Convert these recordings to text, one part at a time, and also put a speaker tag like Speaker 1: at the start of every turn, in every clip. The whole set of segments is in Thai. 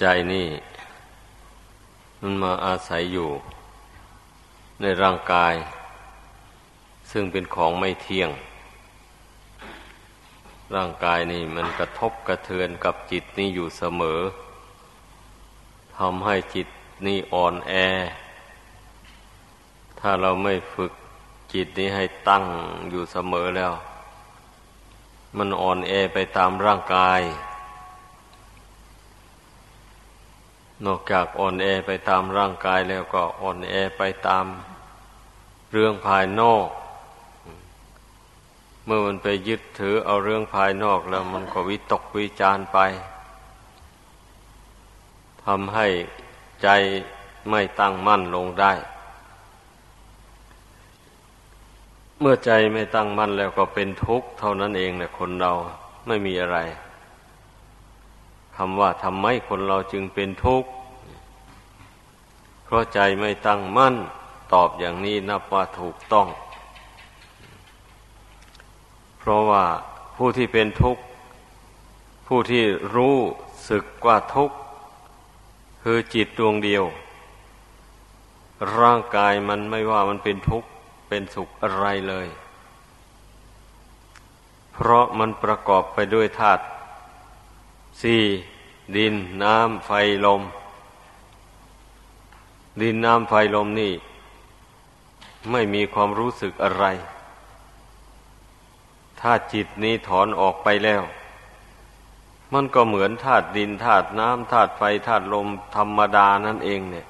Speaker 1: ใจนี่ มันมาอาศัยอยู่ ในร่างกาย ซึ่งเป็นของไม่เที่ยง ร่างกายนี่มันกระทบกระเทือนกับจิตนี่อยู่เสมอทำให้จิตนี่อ่อนแอ ถ้าเราไม่ฝึกจิตนี้ให้ตั้งอยู่เสมอแล้ว มันอ่อนแอไปตามร่างกาย นอกจากอ่อนแอไปตามร่างกายแล้วก็อ่อนแอไปตามเรื่องภายนอก เมื่อมันไปยึดถือเอาเรื่องภายนอกแล้วมันก็วิตกวิจารไปทำให้ใจไม่ตั้งมั่นลงได้ เมื่อใจไม่ตั้งมั่นแล้วก็เป็นทุกข์เท่านั้นเองแหละคนเราไม่มีอะไรำว่าทำไมคนเราจึงเป็นทุกข์ เพราะใจไม่ตั้งมั่น ตอบอย่างนี้นับว่าถูกต้อง เพราะว่าผู้ที่เป็นทุกข์ ผู้ที่รู้สึกว่าทุกข์ คือจิตดวงเดียว ร่างกายมันไม่ว่ามันเป็นทุกข์ เป็นสุขอะไรเลย เพราะมันประกอบไปด้วยธาตุสี่ ดินน้ำไฟลม ดินน้ำไฟลมนี่ ไม่มีความรู้สึกอะไร ถ้าจิตนี้ถอนออกไปแล้ว มันก็เหมือนธาตุดินธาตุน้ำธาตุไฟธาตุลมธรรมดานั่นเองเนี่ย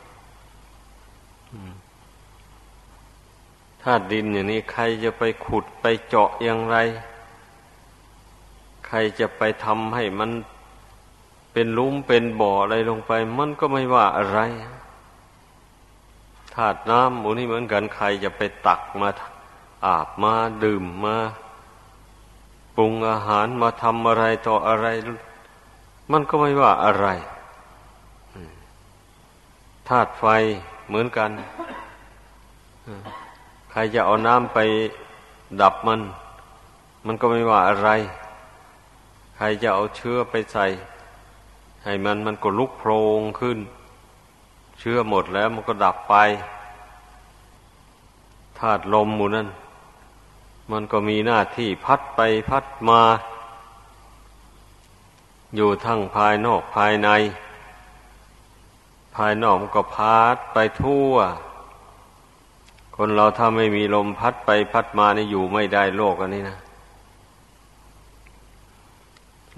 Speaker 1: ธาตุดินอย่างนี้ใครจะไปขุดไปเจาะอย่างไร ใครจะไปทำให้มัน เป็นลุ่มเป็นบ่ออะไรลงไป มันก็ไม่ว่าอะไรธาตุน้ำหมูนี่เหมือนกันใครจะไปตักมาอาบมาดื่มมาปรุงอาหารมาทำอะไรต่ออะไร มันก็ไม่ว่าอะไรธาตุไฟเหมือนกัน ใครจะเอาน้ำไปดับมัน มันก็ไม่ว่าอะไร ใครจะเอาเชื้อไปใส่ ให้มันมันก็ลุกโพลงขึ้น เชื้อหมดแล้วมันก็ดับไปธาตุลมหมูนั่นมันก็มีหน้าที่พัดไปพัดมา อยู่ทั้งภายนอกภายใน ภายนอกมันก็พัดไปทั่ว คนเราถ้าไม่มีลมพัดไปพัดมานี่อยู่ไม่ได้โลกอันนี้นะ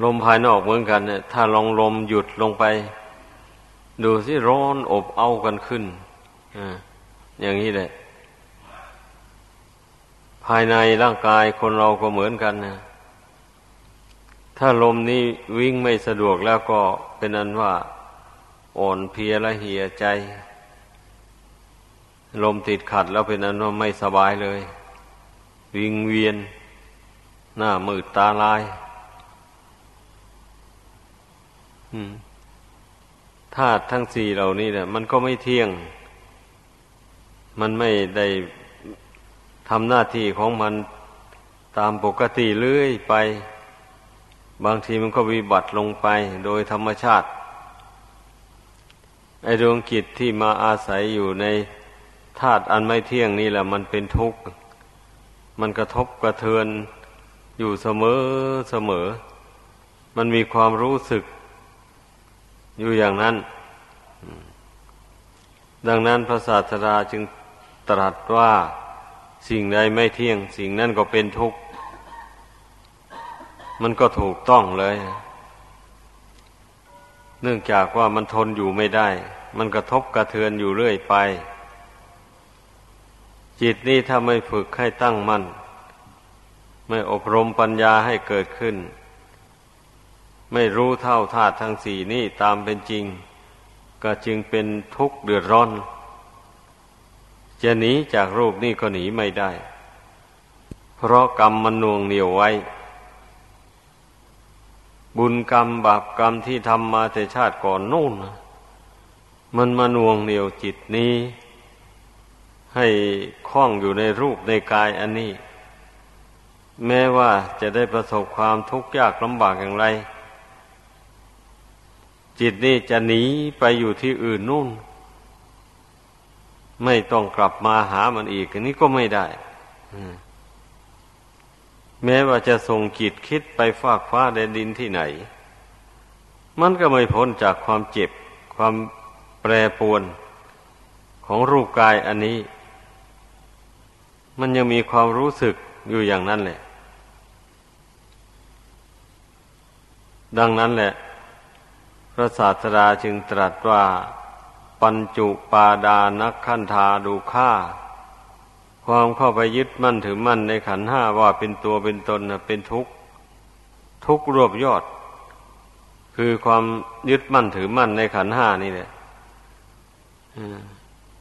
Speaker 1: ลมภายนอกเหมือนกันเนี่ยถ้าลองลมหยุดลงไป ดูสิร้อนอบเอากันขึ้นออย่างนี้แหละ ภายในร่างกายคนเราก็เหมือนกันนะถ้าลมนี้วิ่งไม่สะดวกแล้วก็เป็นอันว่าอ่อนเพลียและเหี่ยใจ ลมติดขัดแล้วเป็นอันว่าไม่สบายเลย วิงเวียน หน้ามืดตาลาย ธาตุทั้งสี่เหล่านี้เนี่ยมันก็ไม่เที่ยง มันไม่ได้ทำหน้าที่ของมันตามปกติเรื่อยไป บางทีมันก็วิบัติลงไปโดยธรรมชาติ ไอดวงกิจที่มาอาศัยอยู่ในธาตุอันไม่เที่ยงนี่แหละมันเป็นทุกข์ มันกระทบกระเทือนอยู่เสมอเสมอ มันมีความรู้สึก อยู่อย่างนั้น ดังนั้นพระศาสดาจึงตรัสว่าสิ่งใดไม่เที่ยง สิ่งนั้นก็เป็นทุกข์ มันก็ถูกต้องเลย เนื่องจากว่ามันทนอยู่ไม่ได้ มันกระทบกระเทือนอยู่เรื่อยไป จิตนี้ถ้าไม่ฝึกให้ตั้งมัน่น ไม่อบรมปัญญาให้เกิดขึ้น ไม่รู้เท่าธาตุทั้งสี่นี่ตามเป็นจริง ก็จึงเป็นทุกข์เดือดร้อน จะหนีจากรูปนี่ก็หนีไม่ได้ เพราะกรรมมันน่วงเหนียวไว้ บุญกรรมบาปกรรมที่ทำมาแต่ชาติก่อนนู่น มันมาน่วงเหนียวจิตนี้ ให้คล้องอยู่ในรูปในกายอันนี้ แม้ว่าจะได้ประสบความทุกข์ยากลำบากอย่างไร จิตนี่จะหนีไปอยู่ที่อื่นนู่น ไม่ต้องกลับมาหามันอีกอันนี้ก็ไม่ได้แม้ว่าจะส่งจิตคิดไปฟากฟ้าแดนดินที่ไหน มันก็ไม่พ้นจากความเจ็บ ความแปรปวนของรูปกายอันนี้ มันยังมีความรู้สึกอยู่อย่างนั้นแหละ ดังนั้นแหละ พระศาสดาจึงตรัสว่า ปัญจุปาดานักขันธาดูค่าความเข้าไปยึดมั่นถือมั่นในขันห้าว่าเป็นตัวเป็นตนเป็นทุกข์ทุกข์รวบยอด คือความยึดมั่นถือมั่นในขันห้านี่แหละ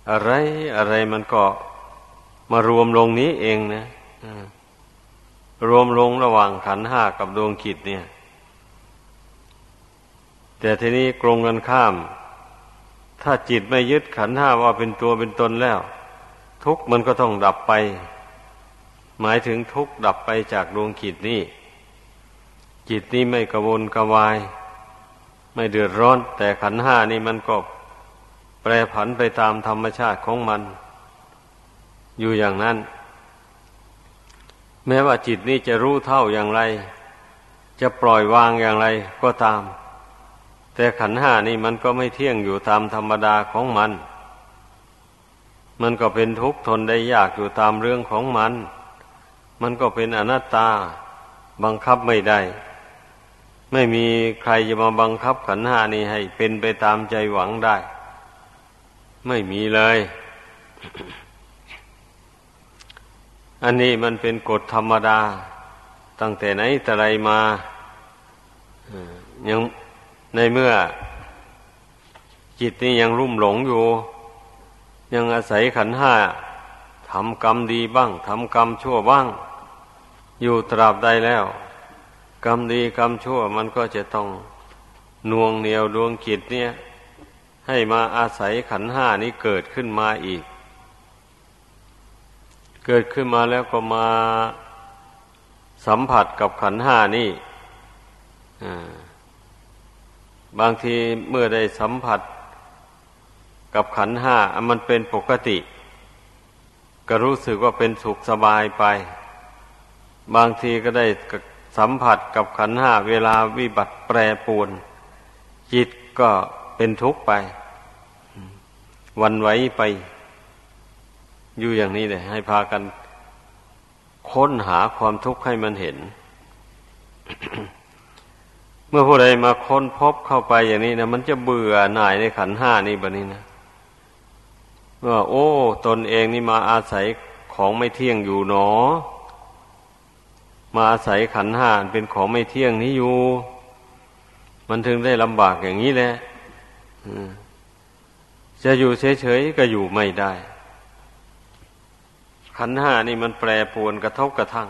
Speaker 1: อะไรอะไรมันก็มารวมลงนี้เองนะรวมลงระหว่างขันห้ากับดวงขิดเนี่ย แต่ทีนี้กรงกันข้าม ถ้าจิตไม่ยึดขันห้าว่าเป็นตัวเป็นตนแล้ว ทุกมันก็ต้องดับไป หมายถึงทุกดับไปจากดวงจิตนี้ จิตนี้ไม่กระวนกระวาย ไม่เดือดร้อน แต่ขันห้านี่มันก็แปรผันไปตามธรรมชาติของมัน อยู่อย่างนั้น แม้ว่าจิตนี้จะรู้เท่าอย่างไร จะปล่อยวางอย่างไรก็ตาม แต่ขันห้านี่มันก็ไม่เที่ยงอยู่ตามธรรมดาของมัน มันก็เป็นทุกข์ทนได้ยากอยู่ตามเรื่องของมัน มันก็เป็นอนัตตาบังคับไม่ได้ ไม่มีใครจะมาบังคับขันหานี้ให้เป็นไปตามใจหวังได้ ไม่มีเลย อันนี้มันเป็นกฎธรรมดา ตั้งแต่ไหนแต่ไรมายัง ในเมื่อจิตนี้ยังรุ่มหลงอยู่ ยังอาศัยขันห้าทำกรรมดีบ้างทำกรรมชั่วบ้าง อยู่ตราบใดแล้ว กรรมดีกรรมชั่วมันก็จะต้องน่วงเหนียวดวงจิตเนี่ย ให้มาอาศัยขันห้านี้เกิดขึ้นมาอีก เกิดขึ้นมาแล้วก็มาสัมผัสกับขันห้านี่อ่า บางทีเมื่อได้สัมผัสกับขันห้ามันเป็นปกติ ก็รู้สึกว่าเป็นสุขสบายไป บางทีก็ได้สัมผัสกับขันห้าเวลาวิบัติแปรปวน จิตก็เป็นทุกข์ไป วันไหวไป อยู่อย่างนี้เลยให้พากันค้นหาความทุกข์ให้มันเห็น เมื่อผู้ใดมาค้นพบเข้าไปอย่างนี้นะมันจะเบื่อหน่ายในขันห้านี้แบบนี้นะว่าโอ้ ตนเองนี่มาอาศัยของไม่เที่ยงอยู่หนอ มาอาศัยขันห้าเป็นของไม่เที่ยงนี้อยู่ มันถึงได้ลำบากอย่างนี้แหละจะอยู่เฉยๆก็อยู่ไม่ได้ ขันห้านี่มันแปรปวนกระทบกระทั่ง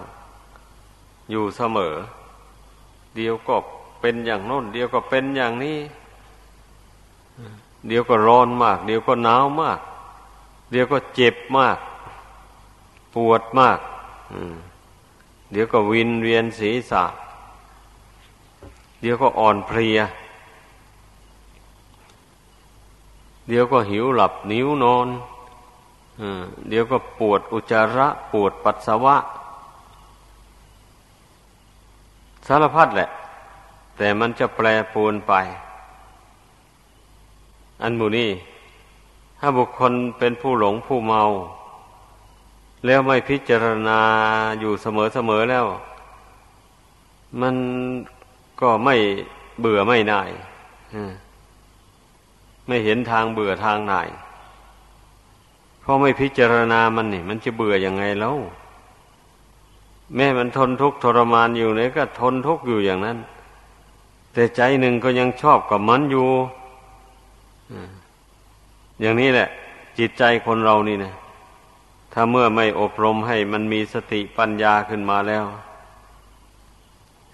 Speaker 1: อยู่เสมอ เดียวก็ เป็นอย่างโน้น เดียวก็เป็นอย่างนี้ เดียวก็ร้อนมาก เดียวก็หนาวมาก เดี๋ยวก็เจ็บมาก ปวดมากเดี๋ยวก็วินเวียนศีรษะ เดี๋ยวก็อ่อนเพลีย เดี๋ยวก็หิวหลับนิ้วนอนเดี๋ยวก็ปวดอุจจาระ ปวดปัสสาวะ สารพัดแหละ แต่มันจะแปรปรวนไป อันมูนี้ถ้าบุคคลเป็นผู้หลงผู้เมา แล้วไม่พิจารณาอยู่เสมอๆแล้ว มันก็ไม่เบื่อไม่น่ายไม่เห็นทางเบื่อทางน่ายเพราะไม่พิจารณามันนี่ มันจะเบื่ออยังไงแล้ว แม่มันทนทุกข์ทรมานอยู่เนี่ยก็ทนทุกข์อยู่อย่างนั้น แต่ใจหนึ่งก็ยังชอบกับมันอยู่อย่างนี้แหละ จิตใจคนเรานี่นะถ้าเมื่อไม่อบรมให้มันมีสติปัญญาขึ้นมาแล้ว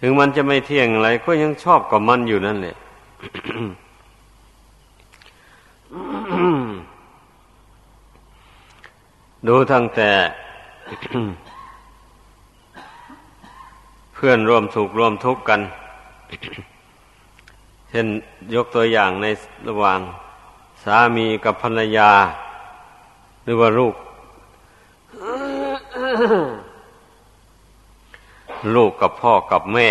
Speaker 1: ถึงมันจะไม่เที่ยงอะไร ก็ยังชอบกับมันอยู่นั่นแหละดูทั้งแต่เพื่อนร่วมสุขร่วมทุกข์กัน เช่นยกตัวอย่างในระหว่างสามีกับภรรยา หรือว่าลูก ลูกกับพ่อกับแม่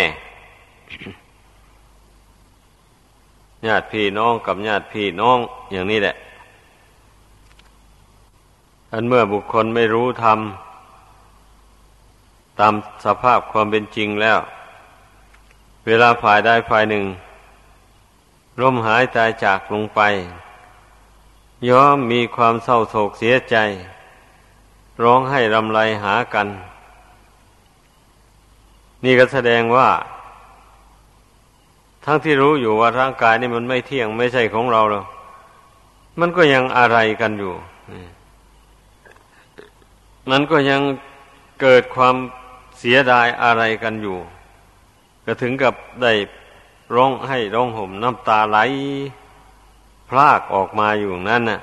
Speaker 1: ญาติพี่น้องกับญาติพี่น้องอย่างนี้แหละ อันเมื่อบุคคลไม่รู้ธรรมตามสภาพความเป็นจริงแล้ว เวลาฝ่ายใดฝ่ายหนึ่ง ร่มหายตายจากลงไป ย่อมมีความเศร้าโศกเสียใจ ร้องให้รำไรหากัน นี่ก็แสดงว่า ทั้งที่รู้อยู่ว่าร่างกายนี่มันไม่เที่ยงไม่ใช่ของเราแล้วมันก็ยังอะไรกันอยู่ มันก็ยังเกิดความเสียดายอะไรกันอยู่ ก็ถึงกับได้ ร้องให้ร้องห่มน้ำตาไหลพลากออกมาอยู่นั่นน่ะ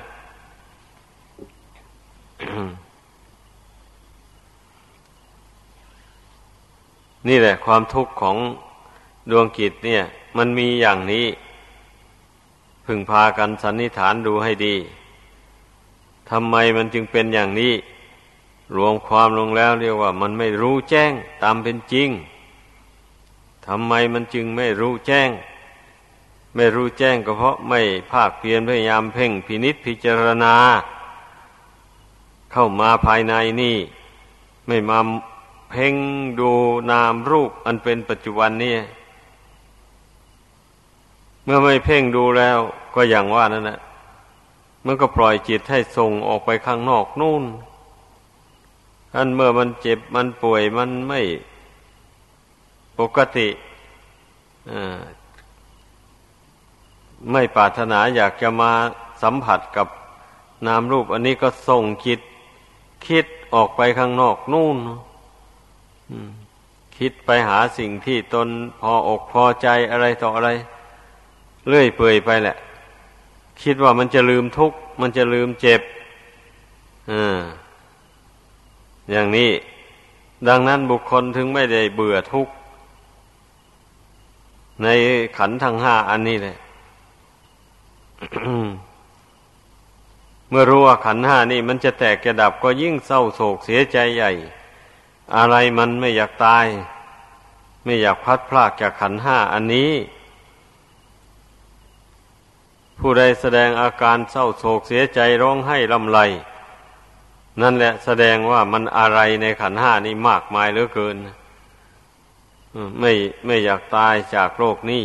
Speaker 1: นี่แหละความทุกข์ของดวงกิจเนี่ย มันมีอย่างนี้ พึงพากันสันนิษฐานดูให้ดีทำไมมันจึงเป็นอย่างนี้ รวมความลงแล้วเรียกว่า มันไม่รู้แจ้งตามเป็นจริง ทำไมมันจึงไม่รู้แจ้ง ไม่รู้แจ้งก็เพราะไม่ภาคเพียรพยายามเพ่งพินิษพิจารณา เข้ามาภายในนี่ ไม่มาเพ่งดูนามรูปอันเป็นปัจจุบันนี่เมื่อไม่เพ่งดูแล้วก็อย่างว่านั่นแหละมันก็ปล่อยจิตให้ส่งออกไปข้างนอกนู่นอันเมื่อมันเจ็บมันป่วยมันไม่ ปกติไม่ปรารถนาอยากจะมาสัมผัสกับนามรูป อันนี้ก็ส่งคิดคิดออกไปข้างนอกนู่นคิดไปหาสิ่งที่ตนพออกพอใจอะไรต่ออะไร เลื่อยเปื่อยไปแหละ คิดว่ามันจะลืมทุกข์มันจะลืมเจ็บอย่างนี้ ดังนั้นบุคคลถึงไม่ได้เบื่อทุกข์ ในขันทั้งห้าอันนี้เลยเมื่อรู้ว่าขันห้านี่มันจะแตกจะดับก็ยิ่งเศร้าโศกเสียใจใหญ่ อะไรมันไม่อยากตาย ไม่อยากพัดพลากจากขันห้าอันนี้ ผู้ใดแสดงอาการเศร้าโศกเสียใจร้องไห้ลำไร นั่นแหละแสดงว่ามันอะไรในขันห้านี้มากมายเหลือเกิน ไม่ไม่อยากตายจากโรคนี้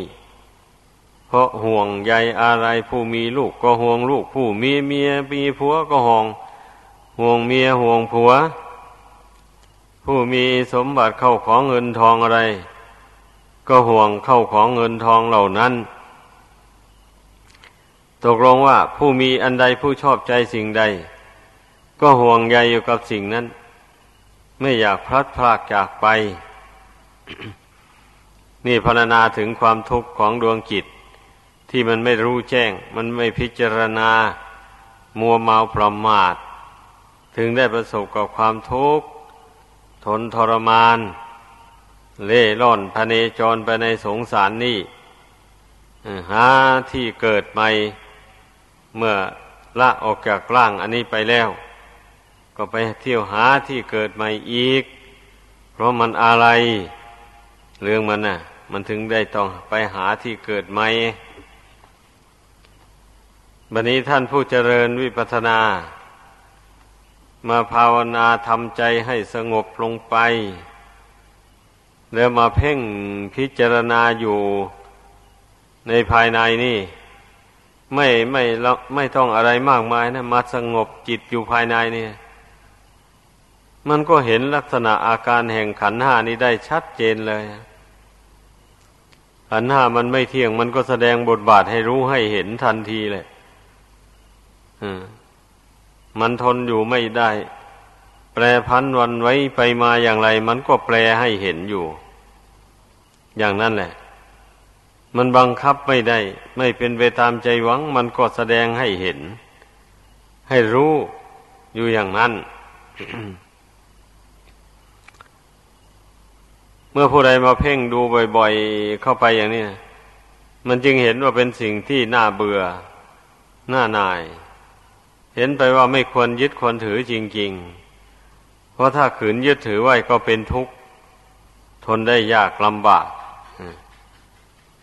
Speaker 1: เพราะห่วงใยอะไรผู้มีลูกก็ห่วงลูก ผู้มีเมียมีผัวก็ห่วง ห่วงเมียห่วงผัว ผู้มีสมบัติเข้าของเงินทองอะไร ก็ห่วงเข้าของเงินทองเหล่านั้น ตกลงว่าผู้มีอันใดผู้ชอบใจสิ่งใด ก็ห่วงใยอยู่กับสิ่งนั้น ไม่อยากพลัดพรากจากไป นี่พรรณนาถึงความทุกข์ของดวงจิต ที่มันไม่รู้แจ้ง มันไม่พิจารณา มัวเมาประมาท ถึงได้ประสบกับความทุกข์ ทนทรมาน เล่ร่อนพเนจรไปในสงสารนี่หาที่เกิดใหม่ เมื่อละออกจากร่างอันนี้ไปแล้ว ก็ไปเที่ยวหาที่เกิดใหม่อีก เพราะมันอะไร เรื่องมันน่ะ มันถึงได้ต้องไปหาที่เกิดไหม่บันนี้ท่านผู้เจริญวิปัสนา มาภาวนาทำใจให้สงบลงไป แล้วมาเพ่งพิจารณาอยู่ในภายในนี่ ไม่ไม่ไม่ต้องอะไรมากมายนะมาสงบจิตอยู่ภายในนี่มันก็เห็นลักษณะอาการแห่งขันห้านี้ได้ชัดเจนเลย ขันห้ามันไม่เที่ยง มันก็แสดงบทบาทให้รู้ให้เห็นทันทีเลยมันทนอยู่ไม่ได้ แปรพันวันไว้ไปมาอย่างไร มันก็แปลให้เห็นอยู่ อย่างนั้นแหละ มันบังคับไม่ได้ ไม่เป็นไปตามใจหวัง มันก็แสดงให้เห็น ให้รู้อยู่อย่างนั้น เมื่อผู้ใดมาเพ่งดูบ่อยๆ เข้าไปอย่างนี้ มันจึงเห็นว่าเป็นสิ่งที่น่าเบื่อ น่านาย เห็นไปว่าไม่ควรยึดควรถือจริง ๆ เพราะถ้าขืนยึดถือไว้ก็เป็นทุกข์ ทนได้ยากลำบาก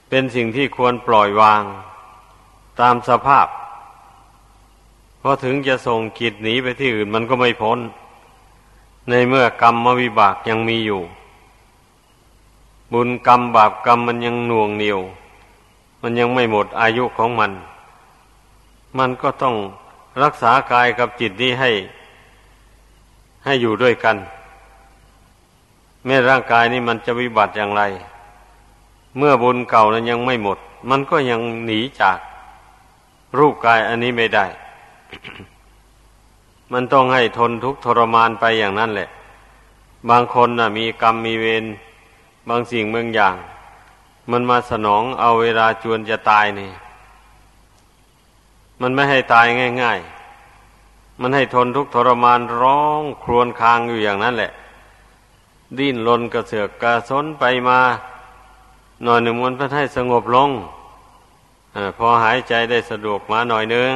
Speaker 1: เป็นสิ่งที่ควรปล่อยวาง ตามสภาพ เพราะถึงจะส่งกิจหนีไปที่อื่นมันก็ไม่พ้น ในเมื่อกรรมมวิบากยังมีอยู่ บุญกรรมบาปกรรมมันยังหน่วงเหนียว มันยังไม่หมดอายุของมัน มันก็ต้องรักษากายกับจิตนี้ให้ ให้อยู่ด้วยกัน แม้ร่างกายนี้มันจะวิบัติอย่างไร เมื่อบุญเก่านั้นยังไม่หมด มันก็ยังหนีจากรูปกายอันนี้ไม่ได้ มันต้องให้ทนทุกข์ทรมานไปอย่างนั้นแหละ บางคนนะ่ะ มีกรรมมีเวร บางสิ่งบางอย่าง มันมาสนองเอาเวลาจวนจะตายนี่ มันไม่ให้ตายง่าย ๆ มันให้ทนทุกข์ทรมานร้องครวญครางอยู่อย่างนั้นแหละ ดิ้นรนกระเสือกกระสนไปมา หน่อยหนึ่งมันพื่อให้สงบลงอพอหายใจได้สะดวกมาหน่อยนึง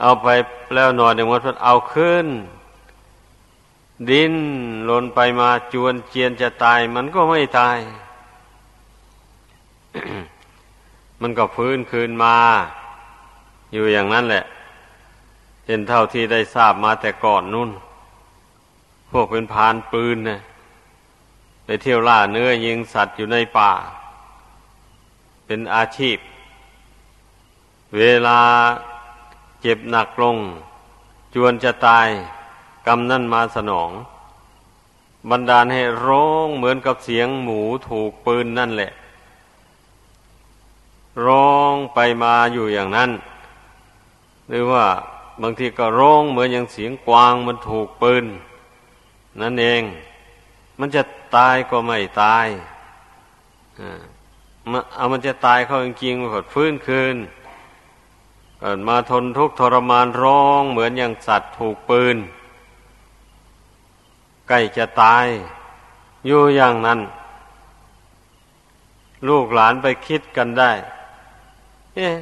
Speaker 1: เอาไปแล้วหน่อยหนึ่งมันพื่อเอาขึ้น ดิ้นลนไปมาจวนเจียนจะตายมันก็ไม่ตาย มันก็ฟื้นคืนมา อยู่อย่างนั้นแหละเห็นเท่าที่ได้ทราบมาแต่ก่อนนู่น พวกเป็นพานปืนนะไปเที่ยวล่าเนื้อยิงสัตว์อยู่ในป่า เป็นอาชีพ เวลาเจ็บหนักลง จวนจะตาย รรมนั่นมาสนอง บันดาลให้ร้องเหมือนกับเสียงหมูถูกปืนนั่นแหละ ร้องไปมาอยู่อย่างนั้น หรือว่าบางทีก็ร้องเหมือนอย่างเสียงกวางมันถูกปืน นั่นเอง มันจะตายก็ไม่ตายเอามันจะตายเขาจริงๆมันก็ฟื้นคืนเกิดมาทนทุกข์ทรมานร้องเหมือนอย่างสัตว์ถูกปืน ใกล้จะตาย อยู่อย่างนั้น ลูกหลานไปคิดกันได้ เอ๊ะ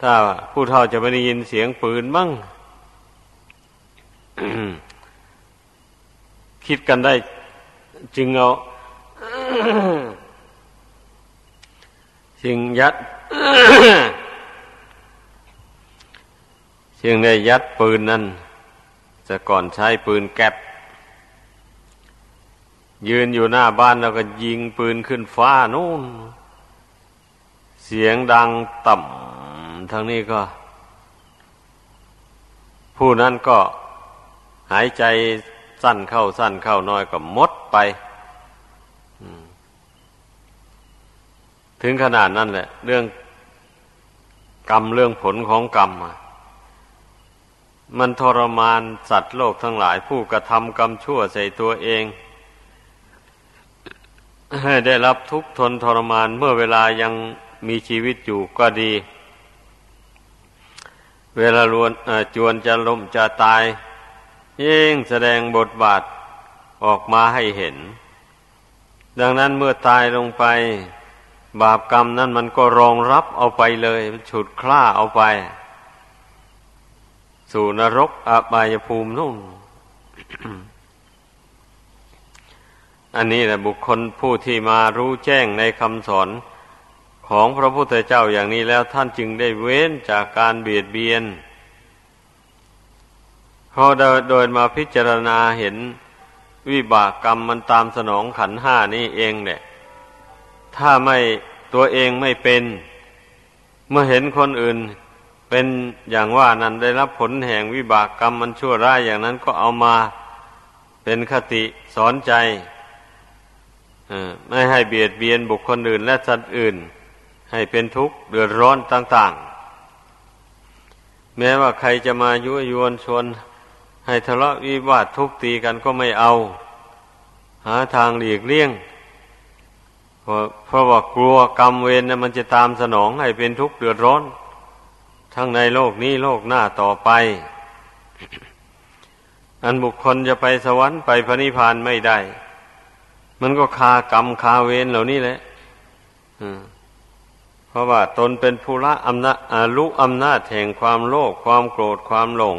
Speaker 1: ถ้าผู้เฒ่าจะไม่ได้ยินเสียงปืนมั่งคิดกันได้ จึงเอาจึงยัดจึงได้ยัดปืนนั่นจะก่อนใช้ปืนแก๊ป ยืนอยู่หน้าบ้านแล้วก็ยิงปืนขึ้นฟ้านู่น เสียงดังต่ำทางนี้ก็ ผู้นั้นก็หายใจสั้นเข้าสั้นเข้าน้อยก็มดไป ถึงขนาดนั้นแหละ เรื่องกรรมเรื่องผลของกรรมมันทรมานสัตว์โลกทั้งหลายผู้กระทำกรรมชั่วใส่ตัวเอง ให้ได้รับทุกข์ทนทรมานเมื่อเวลายังมีชีวิตอยู่ก็ดี เวลาลวนจวนจะล้มจะตาย ยิ่งแสดงบทบาทออกมาให้เห็น ดังนั้นเมื่อตายลงไป บาปกรรมนั้นมันก็รองรับเอาไปเลยฉุดคล้าเอาไป สู่นรกอบายภูมินู่น อันนี้แหละบุคคลผู้ที่มารู้แจ้งในคำสอนของพระพุทธเจ้าอย่างนี้แล้วท่านจึงได้เว้นจากการเบียดเบียนพอโดยมาพิจารณาเห็นวิบากกรรมมันตามสนองขันห้านี่เองเนี่ยถ้าไม่ตัวเองไม่เป็น เมื่อเห็นคนอื่นเป็นอย่างว่านั้นได้รับผลแห่งวิบากกรรมมันชั่วร้ายอย่างนั้นก็เอามาเป็นคติสอนใจ ไม่ให้เบียดเบียนบุคคลอื่น และสัตว์อื่น ให้เป็นทุกข์เดือดร้อนต่าง ๆ แม้ว่าใครจะมายุยวนชวน ให้ทะเลาะวิวาททุบตีกันก็ไม่เอา หาทางหลีกเลี่ยงเพราะเพราะว่ากลัวกรรมเวรนะมันจะตามสนองให้เป็นทุกข์เดือดร้อน ทั้งในโลกนี้โลกหน้าต่อไป อันบุคคลจะไปสวรรค์ไปพระนิพพานไม่ได้ มันก็คากรรมคาเวรเหล่านี้แหละเพราะว่าตนเป็นผู้ละอำนาจรู้อำนาจแห่งความโลภความโกรธความหลง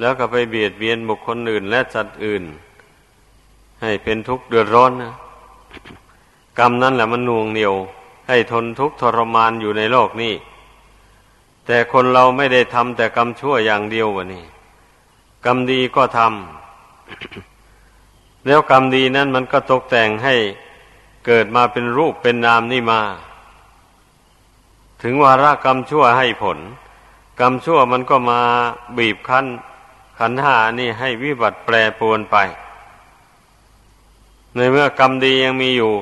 Speaker 1: แล้วก็ไปเบียดเบียนบุคคลอื่น และสัตว์อื่น ให้เป็นทุกข์เดือดร้อนนะกรรมนั่นแหละมันน่วงเหนียว ให้ทนทุกข์ทรมานอยู่ในโลกนี้ แต่คนเราไม่ได้ทำแต่กรรมชั่วอย่างเดียววะนี่กรรมดีก็ทำ แล้วกรรมดีนั้นมันก็ตกแต่งให้เกิดมาเป็นรูปเป็นนามนี่มา ถึงวาระกรรมชั่วให้ผล กรรมชั่วมันก็มาบีบคั้นขันหานี่ให้วิบัติแปรปรวนไป ในเมื่อกรรมดียังมีอยู่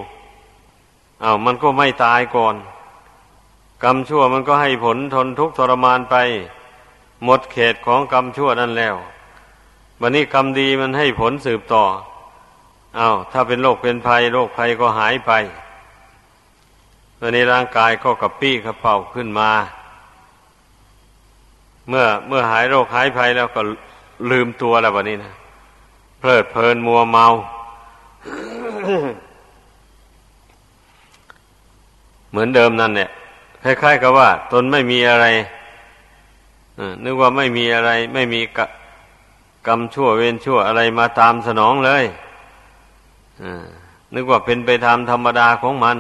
Speaker 1: อา้าวมันก็ไม่ตายก่อน กรรมชั่วมันก็ให้ผลทนทุกข์ทรมานไป หมดเขตของกรรมชั่วนั่นแล้ววันนี้กรรมดีมันให้ผลสืบต่อ อา้าวถ้าเป็นโรคเป็นภัยโรคภัยก็หายไปวันนี้ร่างกายก็กระปี้กระเป๋าขึ้นมา เมื่อเมื่อหายโรคหายภัยแล้วก็ลืมตัวแล้ววันนี้นะเพลิดเพลินมัวเมา เหมือนเดิมนั่นเนี่ยคล้ายๆกับว่า ตนไม่มีอะไรนึกว่าไม่มีอะไร ไม่มีกรรมชั่วเวรชั่วอะไรมาตามสนองเลย นึกว่าเป็นไปตามธรรมดาของมัน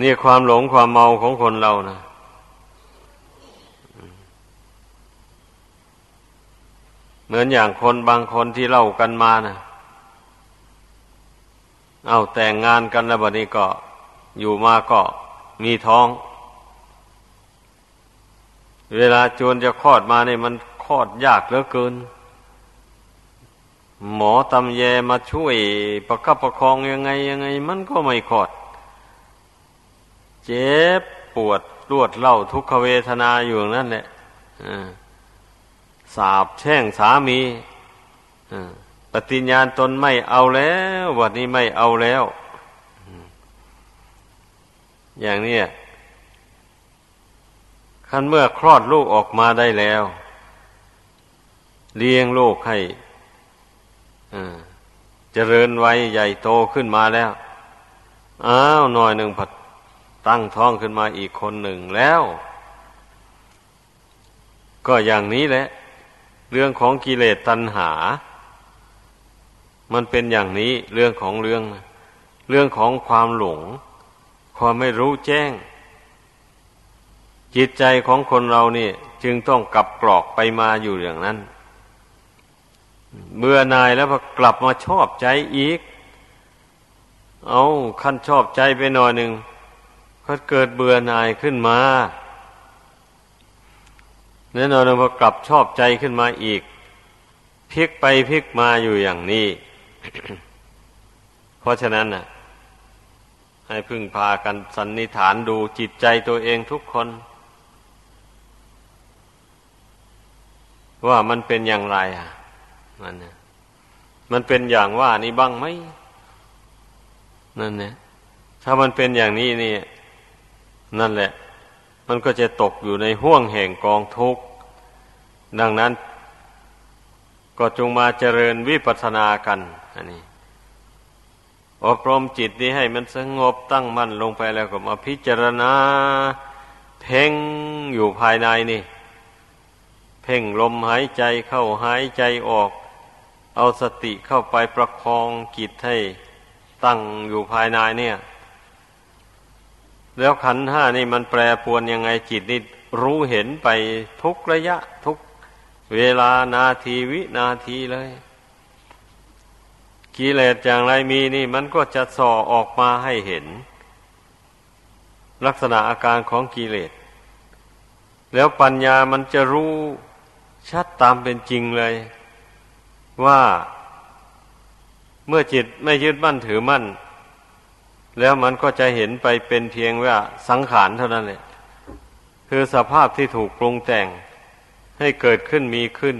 Speaker 1: นี่ความหลงความเมาของคนเรานะเหมือนอย่างคนบางคนที่เล่ากันมานะเอาแต่งงานกันแล้วบัดนี้ก็อยู่มาก็มีท้อง เวลาจวนจะคลอดมาเนี่ยมันคลอดยากเหลือเกิน หมอตำแยมาช่วยประคับประคองยังไงยังไง มันก็ไม่คลอด เจ็บปวดรวดเล่าทุกขเวทนาอยู่นั่นแหละสาบแช่งสามีปฏิญญาณตนไม่เอาแล้ววันนี้ไม่เอาแล้ว อย่างนี้คันเมื่อคลอดลูกออกมาได้แล้ว เลี้ยงลูกให้ เจริญวัยใหญ่โตขึ้นมาแล้ว อ้าวหน่อยหนึ่งผัดตั้งท้องขึ้นมาอีกคนหนึ่งแล้ว ก็อย่างนี้แหละ เรื่องของกิเลสตัณหา มันเป็นอย่างนี้เรื่องของเรื่อง เรื่องของความหลง ความไม่รู้แจ้ง จิตใจของคนเรานี่ จึงต้องกลับกรอกไปมาอยู่อย่างนั้น เบื่อนายแล้วพอกลับมาชอบใจอีก เอาขั้นชอบใจไปหน่อยหนึ่งก็เกิดเบื่อนายขึ้นมาแน่นอนพอกลับชอบใจขึ้นมาอีกพลิกไปพลิกมาอยู่อย่างนี้ เพราะฉะนั้นน่ะ ให้พึ่งพากันสันนิฐานดูจิตใจตัวเองทุกคน ว่ามันเป็นอย่างไรอะ มันเนี่ยมันเป็นอย่างว่านี่บ้างไหมนั่นเนี่ยถ้ามันเป็นอย่างนี้นี่ นั่นแหละ มันก็จะตกอยู่ในห่วงแห่งกองทุกข์ดังนั้น ก็จงมาเจริญวิปัสสนากันอันนี้อบรมจิตนี้ให้มันสงบตั้งมั่นลงไปแล้วก็มาพิจารณา เพ่งอยู่ภายในนี่ เพ่งลมหายใจเข้าหายใจออก เอาสติเข้าไปประคองจิตให้ตั้งอยู่ภายในเนี่ย แล้วขันห้านี่มันแปรปวนยังไงจิตนี่รู้เห็นไปทุกระยะทุกเวลานาทีวินาทีเลยกิเลสอย่างไรมีนี่มันก็จะส่อออกมาให้เห็น ลักษณะอาการของกิเลส แล้วปัญญามันจะรู้ชัดตามเป็นจริงเลย ว่าเมื่อจิตไม่ยึดมั่นถือมั่น แล้วมันก็จะเห็นไปเป็นเพียงว่าสังขารเท่านั้นแหละคือสภาพที่ถูกปรุงแต่งให้เกิดขึ้นมีขึ้น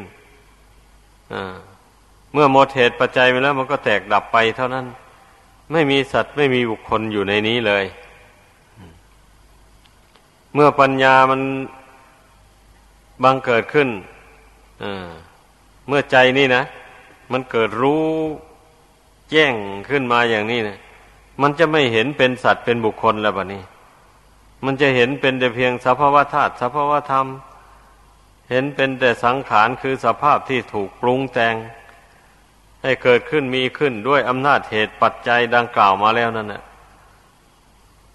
Speaker 1: เมื่อหมดเหตุปัจจัยไปแล้วมันก็แตกดับไปเท่านั้น ไม่มีสัตว์ไม่มีบุคคลอยู่ในนี้เลย เมื่อปัญญามันบังเกิดขึ้นเมื่อใจนี่นะ มันเกิดรู้แจ้งขึ้นมาอย่างนี้นะมันจะไม่เห็นเป็นสัตว์เป็นบุคคลแล้วบะนี้ มันจะเห็นเป็นแต่เพียงสภาวธาตุสภาวธรรม เห็นเป็นแต่สังขารคือสภาพที่ถูกปรุงแต่ง ให้เกิดขึ้นมีขึ้นด้วยอำนาจเหตุปัจจัยดังกล่าวมาแล้วนั่นแหละ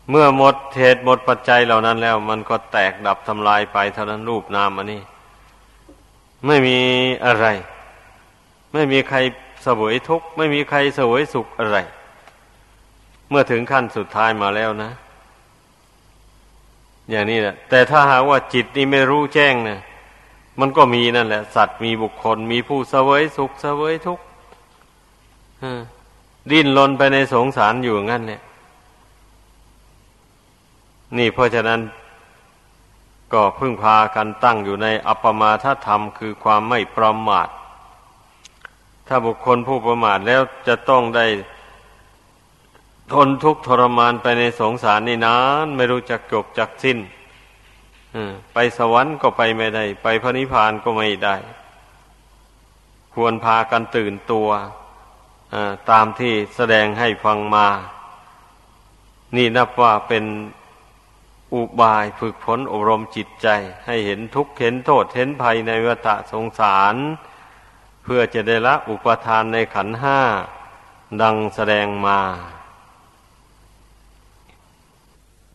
Speaker 1: เมื่อหมดเหตุหมดปัจจัยเหล่านั้นแล้ว มันก็แตกดับทำลายไปเท่านั้นรูปนามอันนี้ ไม่มีอะไร ไม่มีใครเสวยทุกข์ไม่มีใครเสวยสุขอะไร เมื่อถึงขั้นสุดท้ายมาแล้วนะ อย่างนี้แหละแต่ถ้าหากว่าจิตนี่ไม่รู้แจ้งเนะมันก็มีนั่นแหละ สัตว์มีบุคคล มีผู้เสวยสุขเสวยทุกข์ดิ้นรนไปในสงสารอยู่งั้นเนี่ยนี่เพราะฉะนั้นก็พึ่งพากันตั้งอยู่ในอัปมาทธรรมคือความไม่ประมาท ถ้าบุคคลผู้ประมาทแล้วจะต้องได้ ทนทุกข์ทรมานไปในสงสารนี่นานไม่รู้จักจบจักสิ้นไปสวรรค์ก็ไปไม่ได้ ไปพระนิพพานก็ไม่ได้ ควรพากันตื่นตัวตามที่แสดงให้ฟังมา นี่นับว่าเป็นอุบายฝึกฝนอบรมจิตใจ ให้เห็นทุกข์เห็นโทษเห็นภัยในวัฏสงสาร พื่อจะได้ละอุปทานในขันห้าดังแสดงมา